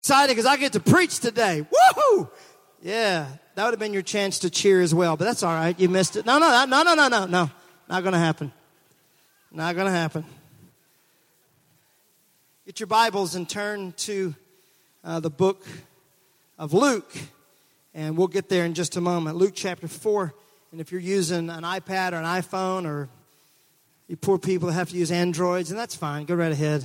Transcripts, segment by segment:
Excited because I get to preach today. Woohoo! Yeah, that would have been your chance to cheer as well, but that's all right. You missed it. No, no, no, no, no, no, no. Not going to happen. Not going to happen. Get your Bibles and turn to uh, the book of Luke, and we'll get there in just a moment. Luke chapter 4. And if you're using an iPad or an iPhone, or you poor people have to use Androids, and that's fine, go right ahead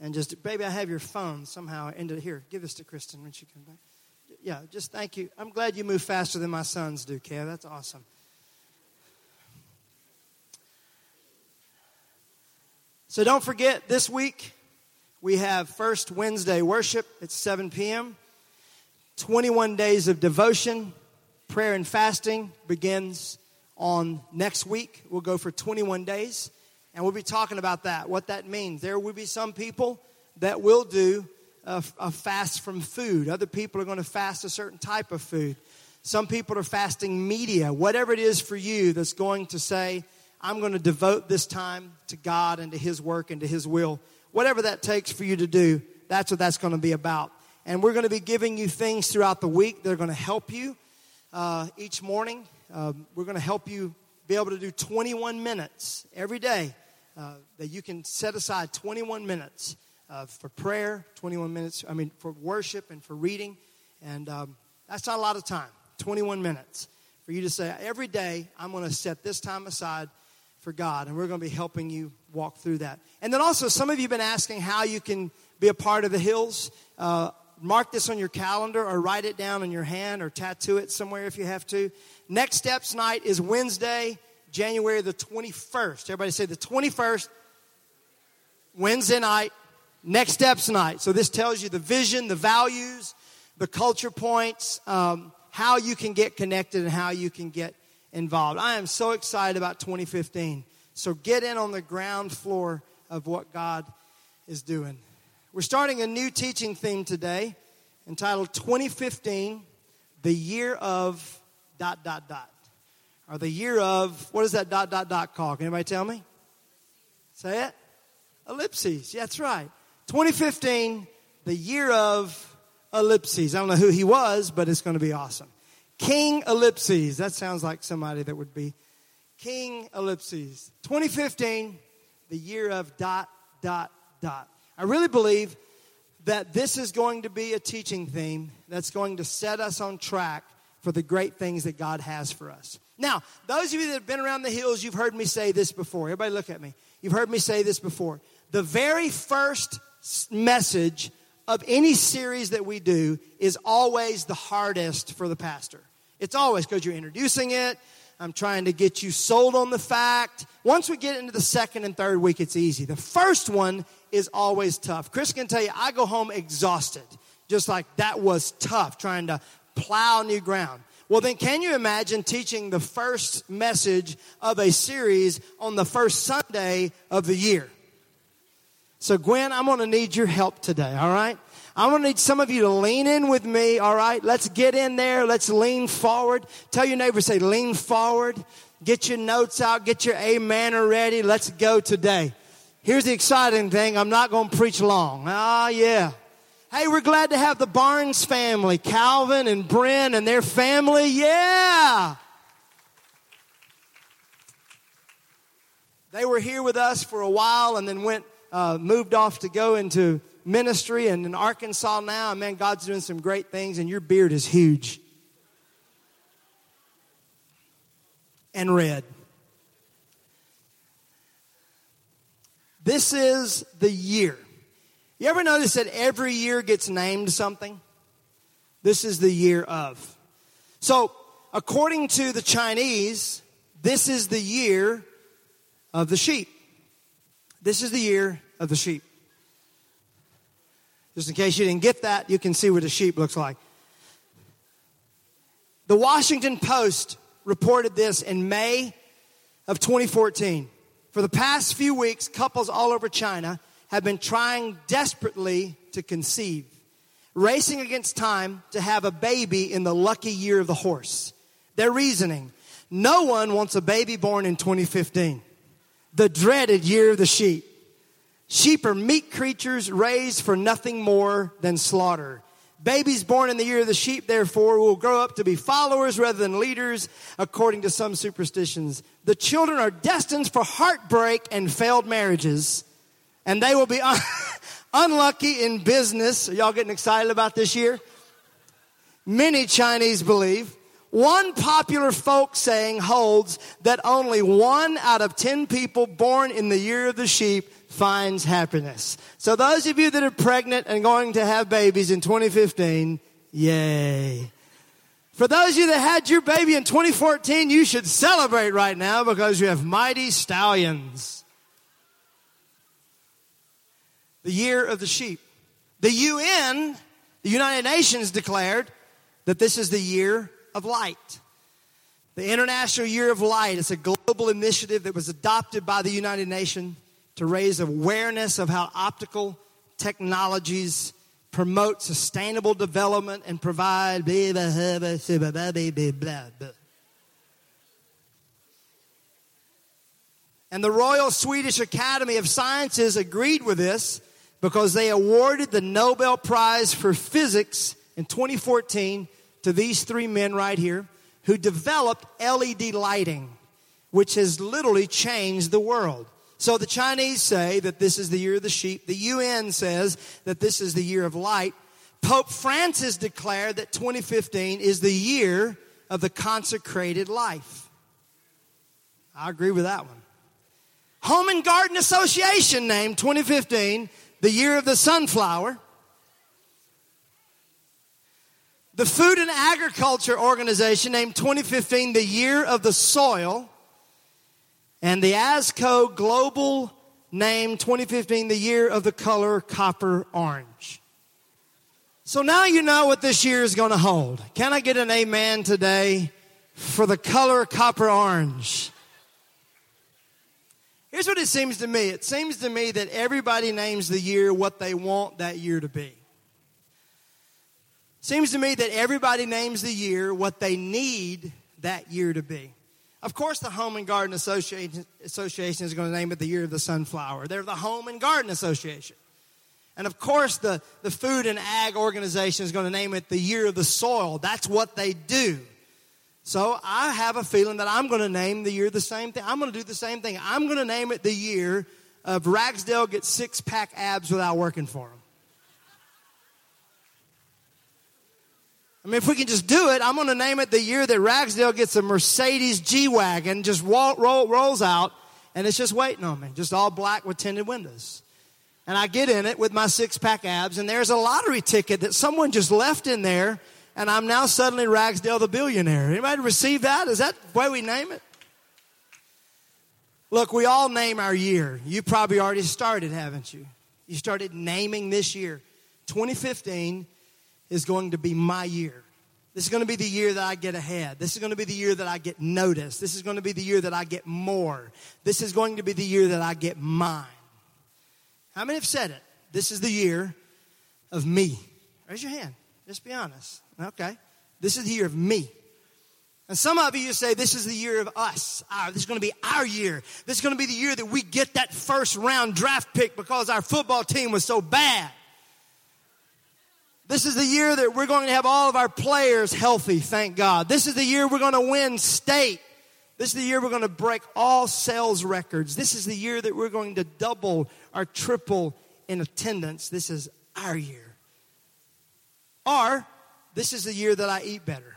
and just, baby, I have your phone somehow into here. Give this to Kristen when she comes back. Yeah, just thank you. I'm glad you move faster than my sons do, Kev. That's awesome. So don't forget, this week we have First Wednesday worship at 7 p.m. 21 days of devotion, prayer, and fasting begins on next week. We'll go for 21 days. And we'll be talking about that, what that means. There will be some people that will do a, a fast from food, other people are going to fast a certain type of food. Some people are fasting media, whatever it is for you that's going to say, I'm going to devote this time to God and to His work and to His will. Whatever that takes for you to do, that's what that's going to be about. And we're going to be giving you things throughout the week that are going to help you uh, each morning. Uh, we're going to help you be able to do 21 minutes every day uh, that you can set aside 21 minutes uh, for prayer, 21 minutes, I mean, for worship and for reading. And um, that's not a lot of time, 21 minutes for you to say, every day I'm going to set this time aside for God. And we're going to be helping you walk through that. And then also, some of you have been asking how you can be a part of the hills. Uh, mark this on your calendar or write it down in your hand or tattoo it somewhere if you have to. Next Steps Night is Wednesday, January the 21st. Everybody say the 21st, Wednesday night, next steps night. So this tells you the vision, the values, the culture points, um, how you can get connected and how you can get involved. I am so excited about 2015. So get in on the ground floor of what God is doing. We're starting a new teaching theme today entitled 2015, the year of dot, dot, dot or the year of, what is that dot, dot, dot called? Can anybody tell me? Say it. Ellipses. Yeah, that's right. 2015, the year of ellipses. I don't know who he was, but it's going to be awesome. King Ellipses. That sounds like somebody that would be King Ellipses. 2015, the year of dot, dot, dot. I really believe that this is going to be a teaching theme that's going to set us on track for the great things that God has for us. Now, those of you that have been around the hills, you've heard me say this before. Everybody look at me. You've heard me say this before. The very first message of any series that we do is always the hardest for the pastor. It's always because you're introducing it. I'm trying to get you sold on the fact. Once we get into the second and third week, it's easy. The first one is always tough. Chris can tell you, I go home exhausted. Just like that was tough trying to plow new ground. Well, then, can you imagine teaching the first message of a series on the first Sunday of the year? So, Gwen, I'm going to need your help today, all right? I'm going to need some of you to lean in with me, all right? Let's get in there. Let's lean forward. Tell your neighbor, say, lean forward. Get your notes out. Get your amen ready. Let's go today. Here's the exciting thing. I'm not going to preach long. Ah, yeah. Hey, we're glad to have the Barnes family, Calvin and Bryn and their family. Yeah. They were here with us for a while and then went, uh, moved off to go into ministry and in Arkansas now. And man, God's doing some great things and your beard is huge and red. This is the year you ever notice that every year gets named something? This is the year of. So, according to the Chinese, this is the year of the sheep. This is the year of the sheep. Just in case you didn't get that, you can see what a sheep looks like. The Washington Post reported this in May of 2014. For the past few weeks, couples all over China have been trying desperately to conceive, racing against time to have a baby in the lucky year of the horse. Their reasoning no one wants a baby born in 2015, the dreaded year of the sheep. Sheep are meat creatures raised for nothing more than slaughter. Babies born in the year of the sheep, therefore, will grow up to be followers rather than leaders, according to some superstitions. The children are destined for heartbreak and failed marriages, and they will be un- unlucky in business. Are y'all getting excited about this year? Many Chinese believe. One popular folk saying holds that only one out of ten people born in the year of the sheep finds happiness. So those of you that are pregnant and going to have babies in 2015, yay. For those of you that had your baby in 2014, you should celebrate right now because you have mighty stallions. The year of the sheep. The UN, the United Nations declared that this is the year of light. The International Year of Light is a global initiative that was adopted by the United Nations to raise awareness of how optical technologies promote sustainable development and provide blah, blah, blah, And the Royal Swedish Academy of Sciences agreed with this because they awarded the Nobel Prize for Physics in 2014 to these three men right here who developed LED lighting, which has literally changed the world. So the Chinese say that this is the year of the sheep. The UN says that this is the year of light. Pope Francis declared that 2015 is the year of the consecrated life. I agree with that one. Home and Garden Association named 2015 the year of the sunflower. The Food and Agriculture Organization named 2015 the year of the soil. And the ASCO Global named 2015 the year of the color copper orange. So now you know what this year is going to hold. Can I get an amen today for the color copper orange? Here's what it seems to me it seems to me that everybody names the year what they want that year to be. Seems to me that everybody names the year what they need that year to be. Of course, the Home and Garden Association, Association is going to name it the year of the sunflower. They're the Home and Garden Association. And of course, the, the Food and Ag Organization is going to name it the year of the soil. That's what they do. So I have a feeling that I'm going to name the year the same thing. I'm going to do the same thing. I'm going to name it the year of Ragsdale gets six pack abs without working for him. I mean, if we can just do it, I'm going to name it the year that Ragsdale gets a Mercedes G Wagon, just roll, roll, rolls out, and it's just waiting on me, just all black with tinted windows. And I get in it with my six pack abs, and there's a lottery ticket that someone just left in there, and I'm now suddenly Ragsdale the billionaire. Anybody receive that? Is that the way we name it? Look, we all name our year. You probably already started, haven't you? You started naming this year. 2015 is going to be my year. This is going to be the year that I get ahead. This is going to be the year that I get noticed. This is going to be the year that I get more. This is going to be the year that I get mine. How many have said it? This is the year of me. Raise your hand. Just be honest. Okay. This is the year of me. And some of you say, this is the year of us. Our, this is going to be our year. This is going to be the year that we get that first round draft pick because our football team was so bad. This is the year that we're going to have all of our players healthy, thank God. This is the year we're going to win state. This is the year we're going to break all sales records. This is the year that we're going to double or triple in attendance. This is our year. Or, this is the year that I eat better.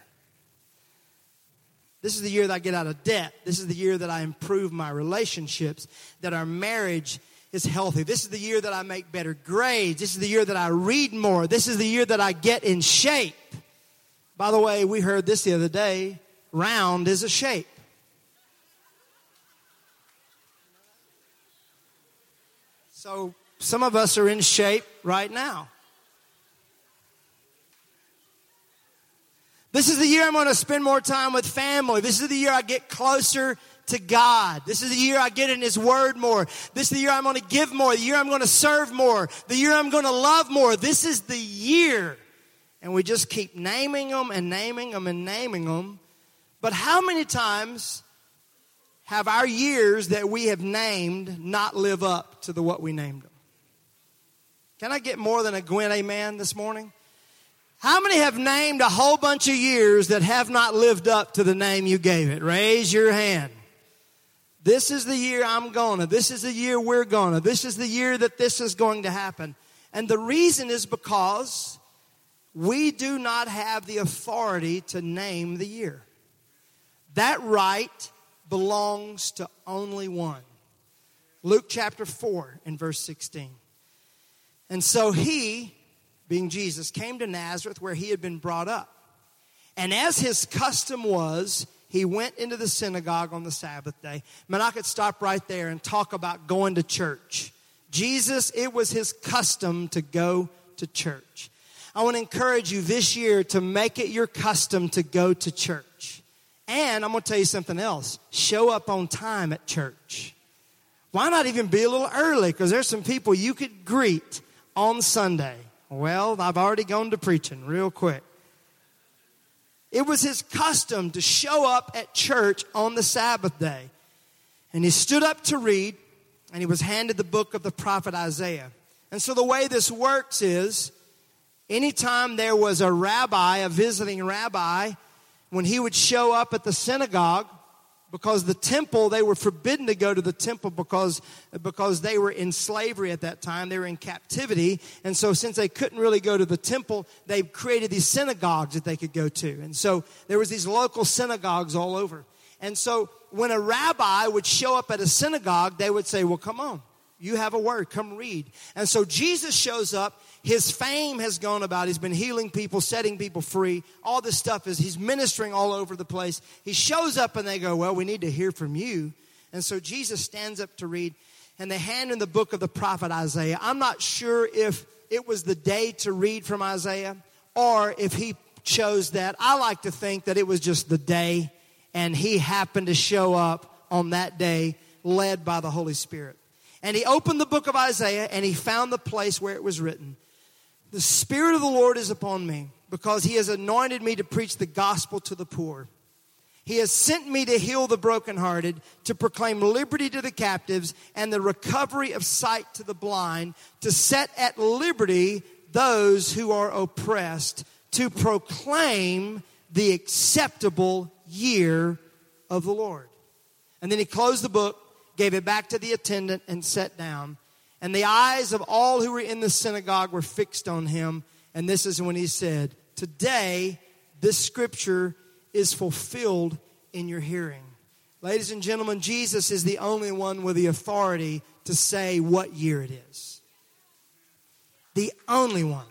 This is the year that I get out of debt. This is the year that I improve my relationships, that our marriage is healthy. This is the year that I make better grades. This is the year that I read more. This is the year that I get in shape. By the way, we heard this the other day round is a shape. So some of us are in shape right now. This is the year I'm going to spend more time with family. This is the year I get closer to God. This is the year I get in His Word more. This is the year I'm going to give more. The year I'm going to serve more. The year I'm going to love more. This is the year. And we just keep naming them and naming them and naming them. But how many times have our years that we have named not live up to the what we named them? Can I get more than a Gwen amen this morning? How many have named a whole bunch of years that have not lived up to the name you gave it? Raise your hand. This is the year I'm gonna. This is the year we're gonna. This is the year that this is going to happen. And the reason is because we do not have the authority to name the year. That right belongs to only one. Luke chapter 4 and verse 16. And so he, being Jesus, came to Nazareth where he had been brought up. And as his custom was, he went into the synagogue on the Sabbath day. Man, I could stop right there and talk about going to church. Jesus, it was his custom to go to church. I want to encourage you this year to make it your custom to go to church. And I'm going to tell you something else show up on time at church. Why not even be a little early? Because there's some people you could greet on Sunday. Well, I've already gone to preaching real quick. It was his custom to show up at church on the Sabbath day. And he stood up to read, and he was handed the book of the prophet Isaiah. And so the way this works is anytime there was a rabbi, a visiting rabbi, when he would show up at the synagogue, because the temple they were forbidden to go to the temple because because they were in slavery at that time. They were in captivity. And so since they couldn't really go to the temple they created these synagogues that they could go to. And so there was these local synagogues all over. And so when a rabbi would show up at a synagogue they would say well come on you have a word come read and so jesus shows up his fame has gone about. He's been healing people, setting people free. All this stuff is he's ministering all over the place. He shows up and they go, Well, we need to hear from you. And so Jesus stands up to read, and they hand him the book of the prophet Isaiah. I'm not sure if it was the day to read from Isaiah or if he chose that. I like to think that it was just the day and he happened to show up on that day led by the Holy Spirit. And he opened the book of Isaiah and he found the place where it was written the Spirit of the Lord is upon me because He has anointed me to preach the gospel to the poor. He has sent me to heal the brokenhearted, to proclaim liberty to the captives, and the recovery of sight to the blind, to set at liberty those who are oppressed, to proclaim the acceptable year of the Lord. And then he closed the book, gave it back to the attendant, and sat down. And the eyes of all who were in the synagogue were fixed on him. And this is when he said, Today, this scripture is fulfilled in your hearing. Ladies and gentlemen, Jesus is the only one with the authority to say what year it is. The only one.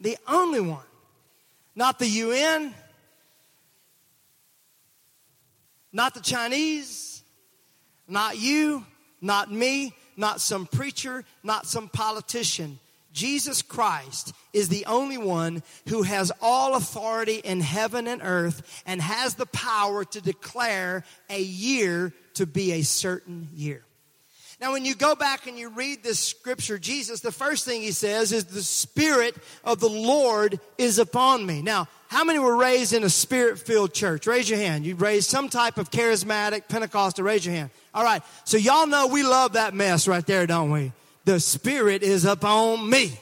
The only one. Not the UN, not the Chinese, not you, not me not some preacher, not some politician. Jesus Christ is the only one who has all authority in heaven and earth and has the power to declare a year to be a certain year. Now, when you go back and you read this scripture, Jesus, the first thing he says is, The Spirit of the Lord is upon me. Now, how many were raised in a spirit filled church? Raise your hand. You raised some type of charismatic Pentecostal. Raise your hand. All right. So y'all know we love that mess right there, don't we? The Spirit is upon me.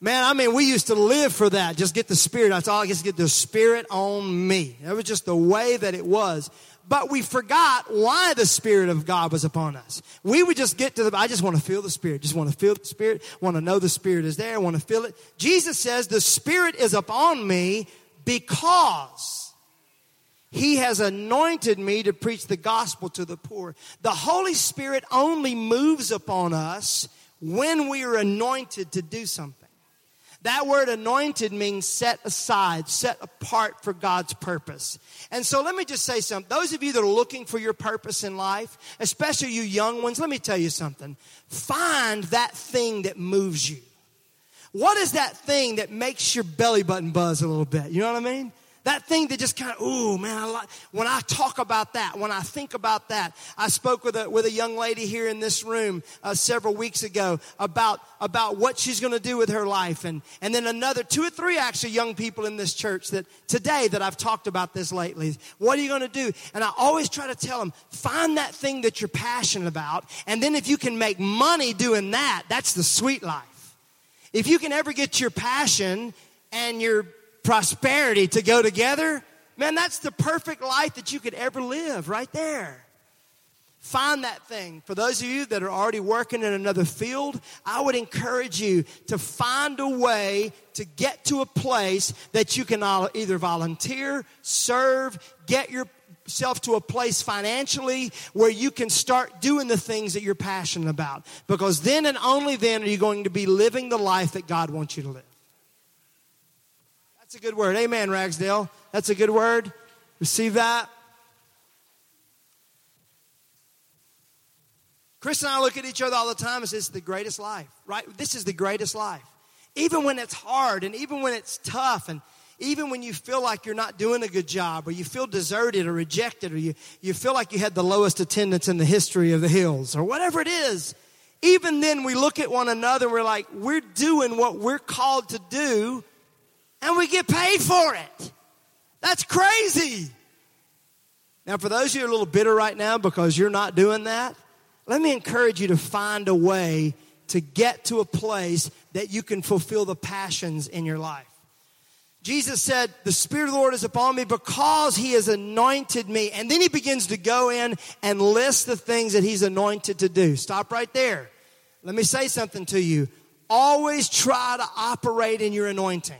Man, I mean, we used to live for that. Just get the Spirit. That's all to get the Spirit on me. That was just the way that it was but we forgot why the Spirit of God was upon us. We would just get to the, I just want to feel the Spirit, just want to feel the Spirit, want to know the Spirit is there, want to feel it. Jesus says, the Spirit is upon me because He has anointed me to preach the gospel to the poor. The Holy Spirit only moves upon us when we are anointed to do something. That word anointed means set aside, set apart for God's purpose. And so let me just say something. Those of you that are looking for your purpose in life, especially you young ones, let me tell you something. Find that thing that moves you. What is that thing that makes your belly button buzz a little bit? You know what I mean? That thing that just kind of, ooh, man, I like, when I talk about that, when I think about that, I spoke with a, with a young lady here in this room uh, several weeks ago about, about what she's going to do with her life. And, and then another two or three actually young people in this church that today that I've talked about this lately. What are you going to do? And I always try to tell them, find that thing that you're passionate about. And then if you can make money doing that, that's the sweet life. If you can ever get your passion and your prosperity to go together, man, that's the perfect life that you could ever live right there. Find that thing. For those of you that are already working in another field, I would encourage you to find a way to get to a place that you can either volunteer, serve, get yourself to a place financially where you can start doing the things that you're passionate about. Because then and only then are you going to be living the life that God wants you to live. That's a good word. Amen, Ragsdale. That's a good word. Receive that. Chris and I look at each other all the time and say, It's the greatest life, right? This is the greatest life. Even when it's hard and even when it's tough and even when you feel like you're not doing a good job or you feel deserted or rejected or you, you feel like you had the lowest attendance in the history of the hills or whatever it is, even then we look at one another and we're like, we're doing what we're called to do and we get paid for it. That's crazy. Now, for those of you who are a little bitter right now because you're not doing that, let me encourage you to find a way to get to a place that you can fulfill the passions in your life. Jesus said, The Spirit of the Lord is upon me because He has anointed me. And then He begins to go in and list the things that He's anointed to do. Stop right there. Let me say something to you. Always try to operate in your anointing.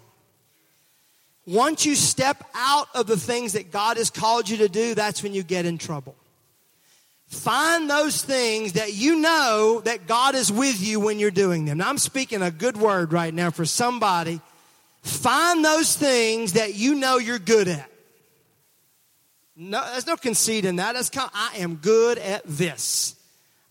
Once you step out of the things that God has called you to do, that's when you get in trouble. Find those things that you know that God is with you when you're doing them. Now, I'm speaking a good word right now for somebody. Find those things that you know you're good at. No, there's no conceit in that. That's kind of, I am good at this.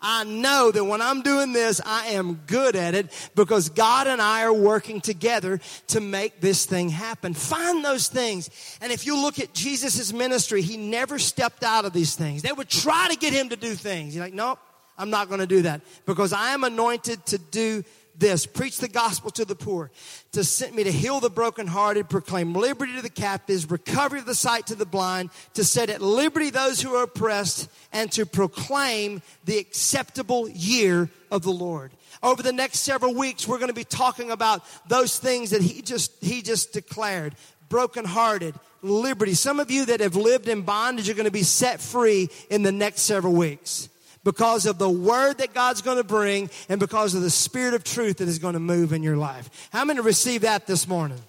I know that when I'm doing this, I am good at it because God and I are working together to make this thing happen. Find those things. And if you look at Jesus' ministry, he never stepped out of these things. They would try to get him to do things. He's like, nope, I'm not going to do that because I am anointed to do this preach the gospel to the poor, to send me to heal the brokenhearted, proclaim liberty to the captives, recovery of the sight to the blind, to set at liberty those who are oppressed, and to proclaim the acceptable year of the Lord. Over the next several weeks, we're going to be talking about those things that he just, he just declared. Brokenhearted, liberty. Some of you that have lived in bondage are going to be set free in the next several weeks because of the word that God's going to bring and because of the spirit of truth that is going to move in your life. How many receive that this morning?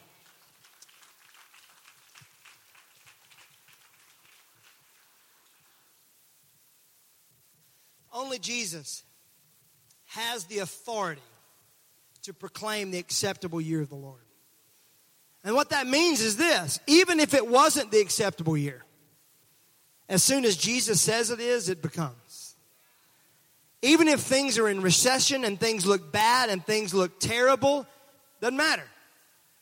Only Jesus has the authority to proclaim the acceptable year of the Lord. And what that means is this even if it wasn't the acceptable year, as soon as Jesus says it is, it becomes. Even if things are in recession and things look bad and things look terrible, doesn't matter.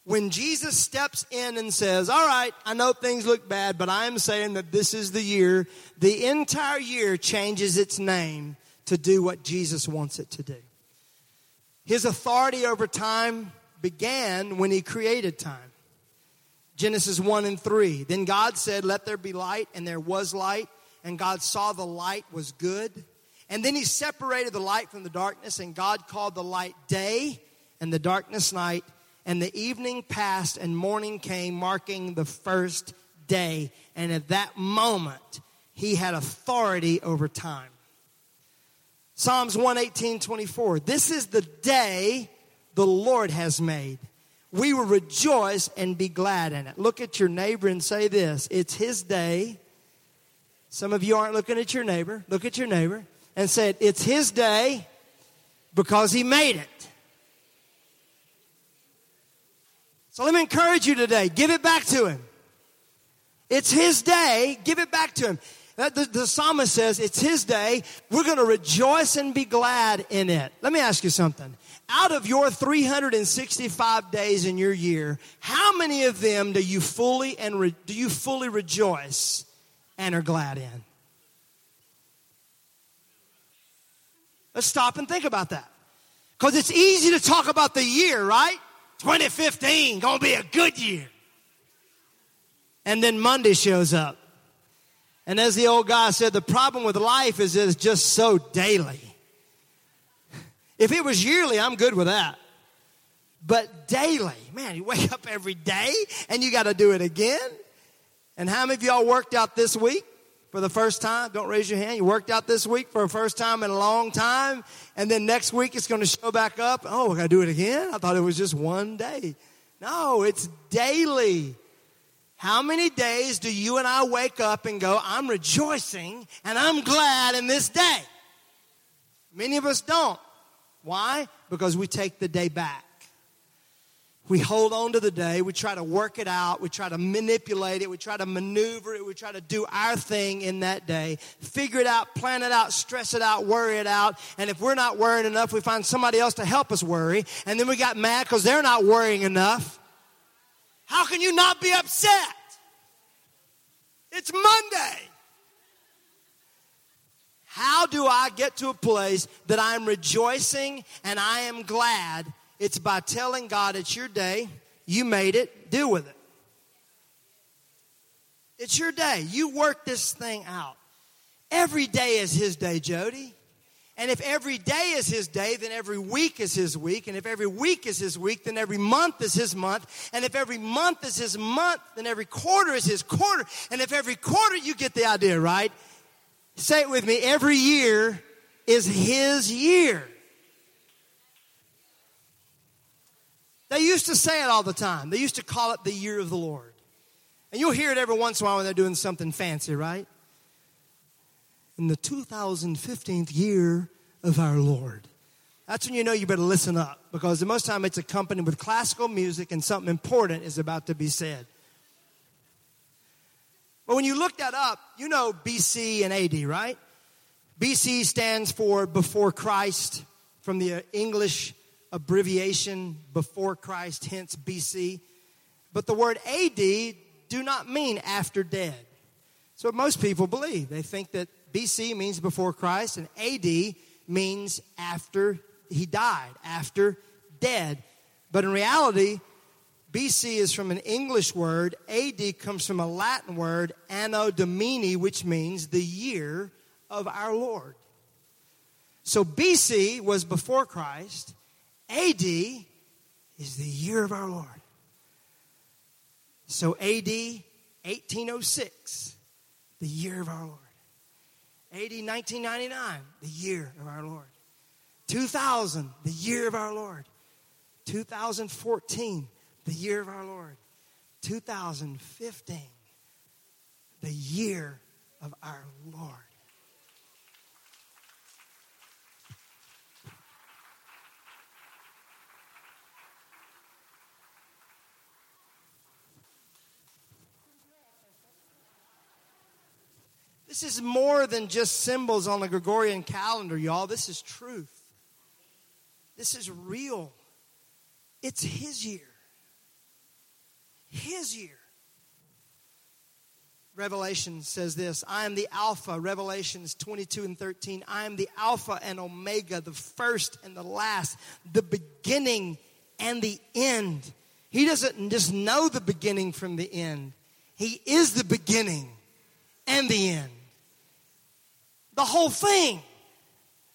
When Jesus steps in and says, All right, I know things look bad, but I am saying that this is the year, the entire year changes its name to do what Jesus wants it to do. His authority over time began when he created time. Genesis 1 and 3. Then God said, Let there be light, and there was light. And God saw the light was good. And then he separated the light from the darkness, and God called the light day and the darkness night. And the evening passed, and morning came, marking the first day. And at that moment, he had authority over time. Psalms 118 24. This is the day the Lord has made. We will rejoice and be glad in it. Look at your neighbor and say this it's his day. Some of you aren't looking at your neighbor. Look at your neighbor and said, It's his day because he made it. So let me encourage you today give it back to him. It's his day, give it back to him. Uh, the, the psalmist says it's his day. We're going to rejoice and be glad in it. Let me ask you something. Out of your 365 days in your year, how many of them do you fully and re, do you fully rejoice and are glad in? Let's stop and think about that. Because it's easy to talk about the year, right? 2015, gonna be a good year. And then Monday shows up. And as the old guy said, the problem with life is it's just so daily. If it was yearly, I'm good with that. But daily, man, you wake up every day and you got to do it again. And how many of y'all worked out this week for the first time? Don't raise your hand. You worked out this week for the first time in a long time. And then next week it's going to show back up. Oh, we got to do it again? I thought it was just one day. No, it's daily. How many days do you and I wake up and go, I'm rejoicing and I'm glad in this day? Many of us don't. Why? Because we take the day back. We hold on to the day. We try to work it out. We try to manipulate it. We try to maneuver it. We try to do our thing in that day. Figure it out, plan it out, stress it out, worry it out. And if we're not worrying enough, we find somebody else to help us worry. And then we got mad because they're not worrying enough. How can you not be upset? It's Monday. How do I get to a place that I'm rejoicing and I am glad? It's by telling God it's your day, you made it, deal with it. It's your day. You work this thing out. Every day is His day, Jody. And if every day is his day, then every week is his week. And if every week is his week, then every month is his month. And if every month is his month, then every quarter is his quarter. And if every quarter, you get the idea, right? Say it with me. Every year is his year. They used to say it all the time. They used to call it the year of the Lord. And you'll hear it every once in a while when they're doing something fancy, right? in the 2015th year of our Lord. That's when you know you better listen up because the most time it's accompanied with classical music and something important is about to be said. But when you look that up, you know BC and AD, right? BC stands for before Christ from the English abbreviation before Christ, hence BC. But the word AD do not mean after dead. So most people believe. They think that BC means before Christ, and AD means after he died, after dead. But in reality, BC is from an English word, AD comes from a Latin word, Anno Domini, which means the year of our Lord. So BC was before Christ, AD is the year of our Lord. So AD 1806, the year of our Lord. AD 1999, the year of our Lord. 2000, the year of our Lord. 2014, the year of our Lord. 2015, the year of our Lord. This is more than just symbols on the Gregorian calendar, y'all. This is truth. This is real. It's His year. His year. Revelation says this I am the Alpha, Revelations 22 and 13. I am the Alpha and Omega, the first and the last, the beginning and the end. He doesn't just know the beginning from the end, He is the beginning and the end the whole thing.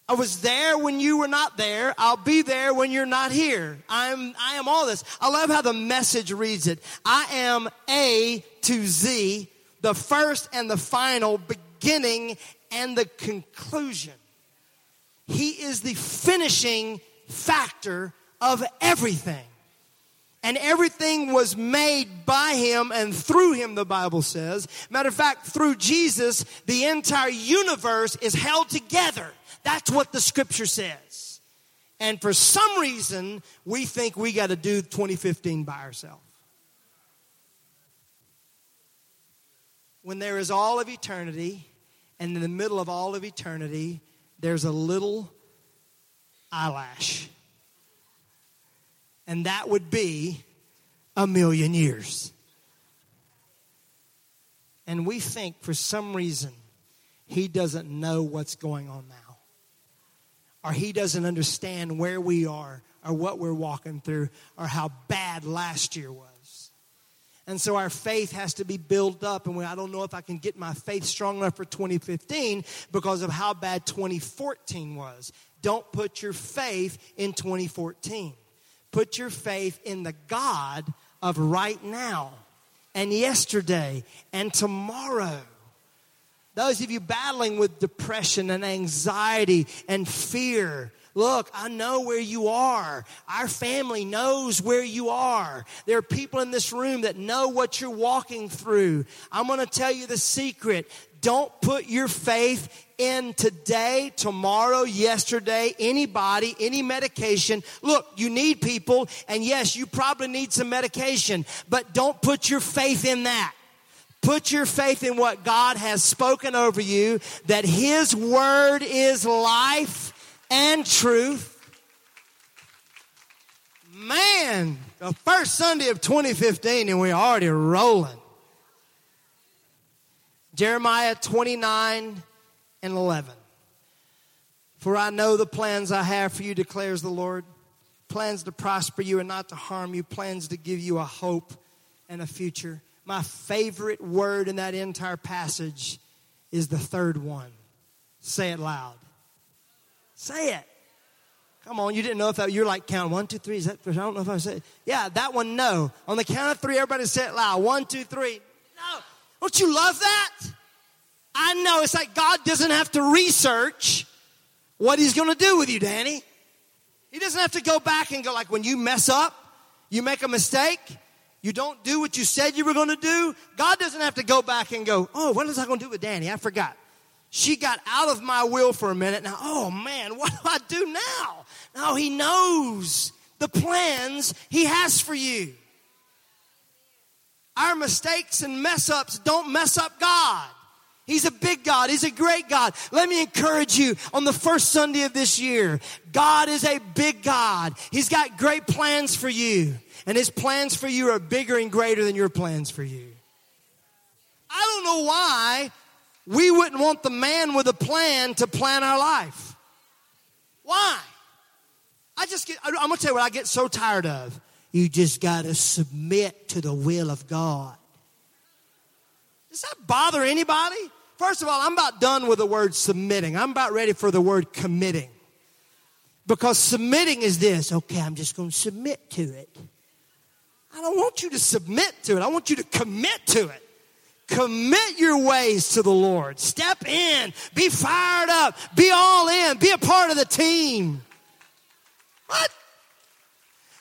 I was there when you were not there. I'll be there when you're not here. I'm, I am all this. I love how the message reads it. I am A to Z, the first and the final, beginning and the conclusion. He is the finishing factor of everything. And everything was made by him and through him, the Bible says. Matter of fact, through Jesus, the entire universe is held together. That's what the scripture says. And for some reason, we think we got to do 2015 by ourselves. When there is all of eternity And in the middle of all of eternity, there's a little eyelash. And that would be a million years. And we think for some reason he doesn't know what's going on now. Or he doesn't understand where we are or what we're walking through or how bad last year was. And so our faith has to be built up. And I don't know if I can get my faith strong enough for 2015 because of how bad 2014 was. Don't put your faith in 2014. Put your faith in the God of right now and yesterday and tomorrow. Those of you battling with depression and anxiety and fear, Look, I know where you are. Our family knows where you are. There are people in this room that know what you're walking through. I'm going to tell you the secret. Don't put your faith in today, tomorrow, yesterday, anybody, any medication. Look, you need people, and yes, you probably need some medication, but don't put your faith in that. Put your faith in what God has spoken over you, that His word is life and truth. Man, the first Sunday of 2015, and we're already rolling. Jeremiah 29 and 11. For I know the plans I have for you, declares the Lord plans to prosper you and not to harm you, plans to give you a hope and a future. My favorite word in that entire passage is the third one. Say it loud. Say it. Come on, you didn't know if that, you're like count one, two, three. Is that, I don't know if I said, yeah, that one, no. On the count of three, everybody say it loud. One, two, three. No. Don't you love that? I know. It's like God doesn't have to research what he's going to do with you, Danny. He doesn't have to go back and go like when you mess up, you make a mistake, you don't do what you said you were going to do. God doesn't have to go back and go, oh, what was I going to do with Danny? I forgot she got out of my will for a minute. Now, oh man, what do I do now? Now he knows the plans he has for you. Our mistakes and mess ups don't mess up God. He's a big God. He's a great God. Let me encourage you on the first Sunday of this year. God is a big God. He's got great plans for you. And his plans for you are bigger and greater than your plans for you. I don't know why we wouldn't want the man with a plan to plan our life. Why? I just get, I'm going to tell you what I get so tired of. You just got to submit to the will of God. Does that bother anybody? First of all, I'm about done with the word submitting. I'm about ready for the word committing. Because submitting is this okay, I'm just going to submit to it. I don't want you to submit to it, I want you to commit to it. Commit your ways to the Lord. Step in. Be fired up. Be all in. Be a part of the team. What?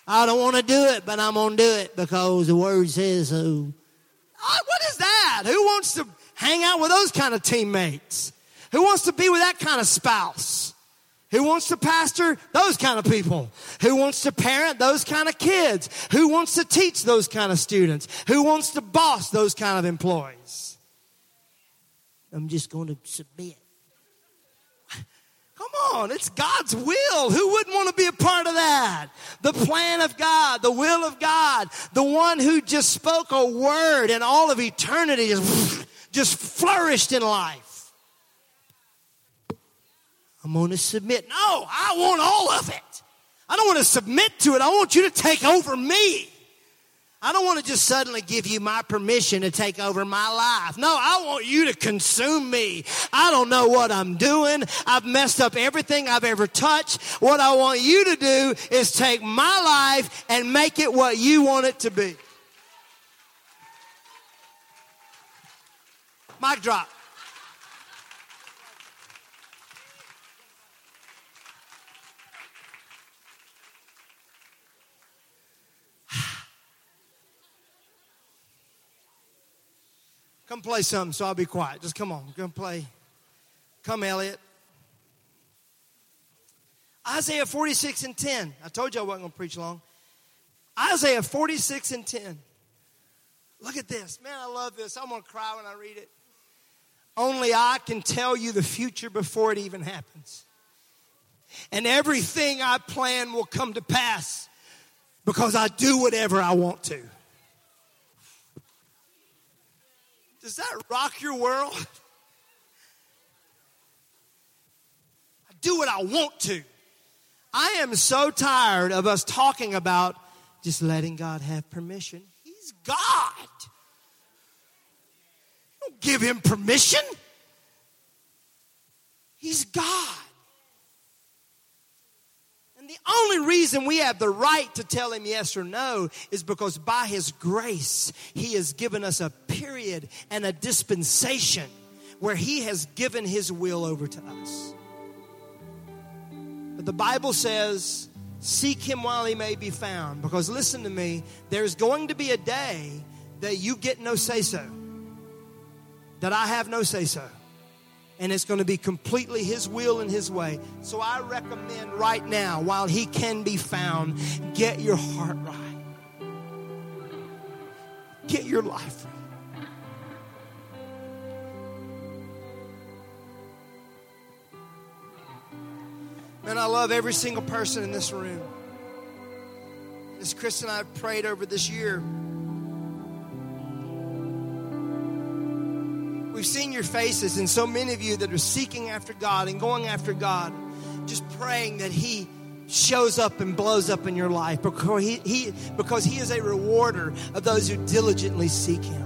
I don't want to do it, but I'm going to do it because the word says so. Uh, what is that? Who wants to hang out with those kind of teammates? Who wants to be with that kind of spouse? Who wants to pastor? Those kind of people. Who wants to parent? Those kind of kids. Who wants to teach those kind of students? Who wants to boss those kind of employees? I'm just going to submit. Come on, it's God's will. Who wouldn't want to be a part of that? The plan of God, the will of God, the one who just spoke a word and all of eternity just, just flourished in life. I'm going to submit. No, I want all of it. I don't want to submit to it. I want you to take over me. I don't want to just suddenly give you my permission to take over my life. No, I want you to consume me. I don't know what I'm doing. I've messed up everything I've ever touched. What I want you to do is take my life and make it what you want it to be. Mic drop. Come play something so I'll be quiet. Just come on. Come play. Come, Elliot. Isaiah 46 and 10. I told you I wasn't going to preach long. Isaiah 46 and 10. Look at this. Man, I love this. I'm going to cry when I read it. Only I can tell you the future before it even happens. And everything I plan will come to pass because I do whatever I want to. Does that rock your world? I do what I want to. I am so tired of us talking about just letting God have permission. He's God. Don't give him permission. He's God. And the only reason we have the right to tell him yes or no is because by his grace, he has given us a period and a dispensation where he has given his will over to us. But the Bible says, seek him while he may be found. Because listen to me, there's going to be a day that you get no say so, that I have no say so. And it's going to be completely his will and his way. So I recommend right now, while he can be found, get your heart right, get your life right. Man, I love every single person in this room. As Chris and I have prayed over this year, we've seen your faces, and so many of you that are seeking after God and going after God, just praying that He shows up and blows up in your life because he, he, because he is a rewarder of those who diligently seek Him.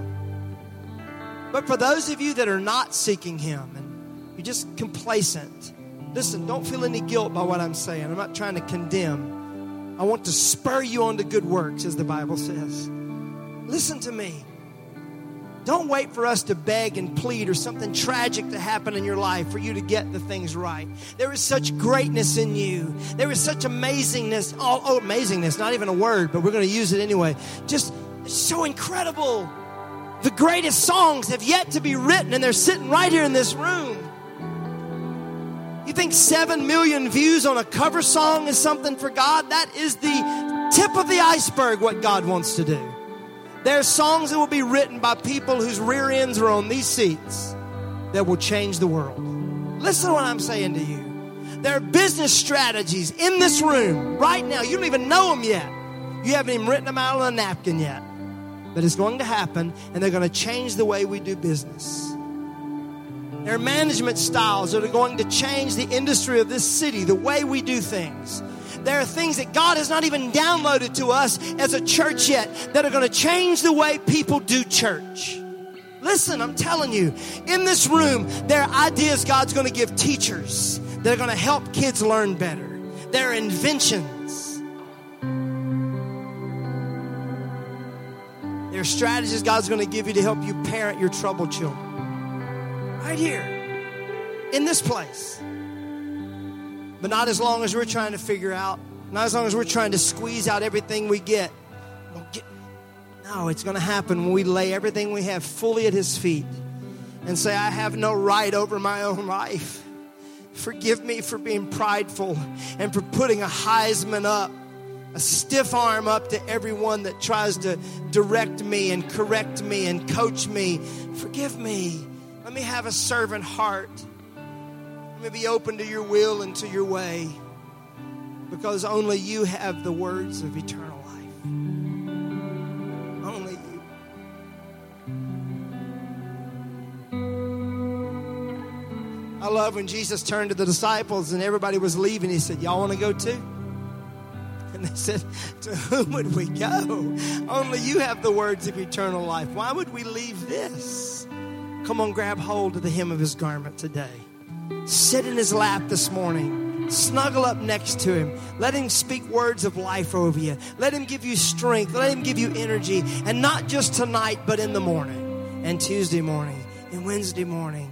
But for those of you that are not seeking Him and you're just complacent, Listen, don't feel any guilt by what I'm saying. I'm not trying to condemn. I want to spur you on to good works, as the Bible says. Listen to me. Don't wait for us to beg and plead or something tragic to happen in your life for you to get the things right. There is such greatness in you. There is such amazingness. Oh, oh amazingness, not even a word, but we're going to use it anyway. Just so incredible. The greatest songs have yet to be written, and they're sitting right here in this room. You think 7 million views on a cover song is something for God? That is the tip of the iceberg, what God wants to do. There are songs that will be written by people whose rear ends are on these seats that will change the world. Listen to what I'm saying to you. There are business strategies in this room right now. You don't even know them yet. You haven't even written them out on a napkin yet. But it's going to happen, and they're going to change the way we do business. There are management styles that are going to change the industry of this city, the way we do things. There are things that God has not even downloaded to us as a church yet that are going to change the way people do church. Listen, I'm telling you, in this room, there are ideas God's going to give teachers that are going to help kids learn better. There are inventions. There are strategies God's going to give you to help you parent your troubled children right here in this place. But not as long as we're trying to figure out, not as long as we're trying to squeeze out everything we get. No, it's going to happen when we lay everything we have fully at His feet and say, I have no right over my own life. Forgive me for being prideful and for putting a Heisman up, a stiff arm up to everyone that tries to direct me and correct me and coach me. Forgive me. Let me have a servant heart. Me be open to your will and to your way because only you have the words of eternal life. Only you. I love when Jesus turned to the disciples and everybody was leaving. He said, Y'all want to go too? And they said, To whom would we go? Only you have the words of eternal life. Why would we leave this? Come on, grab hold of the hem of his garment today. Sit in his lap this morning. Snuggle up next to him. Let him speak words of life over you. Let him give you strength. Let him give you energy. And not just tonight, but in the morning, and Tuesday morning, and Wednesday morning,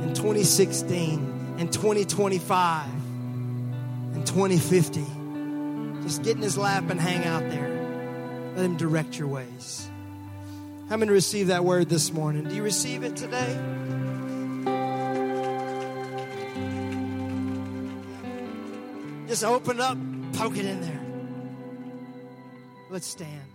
and 2016, and 2025, and 2050. Just get in his lap and hang out there. Let him direct your ways. How many receive that word this morning? Do you receive it today? Just open up, poke it in there. Let's stand.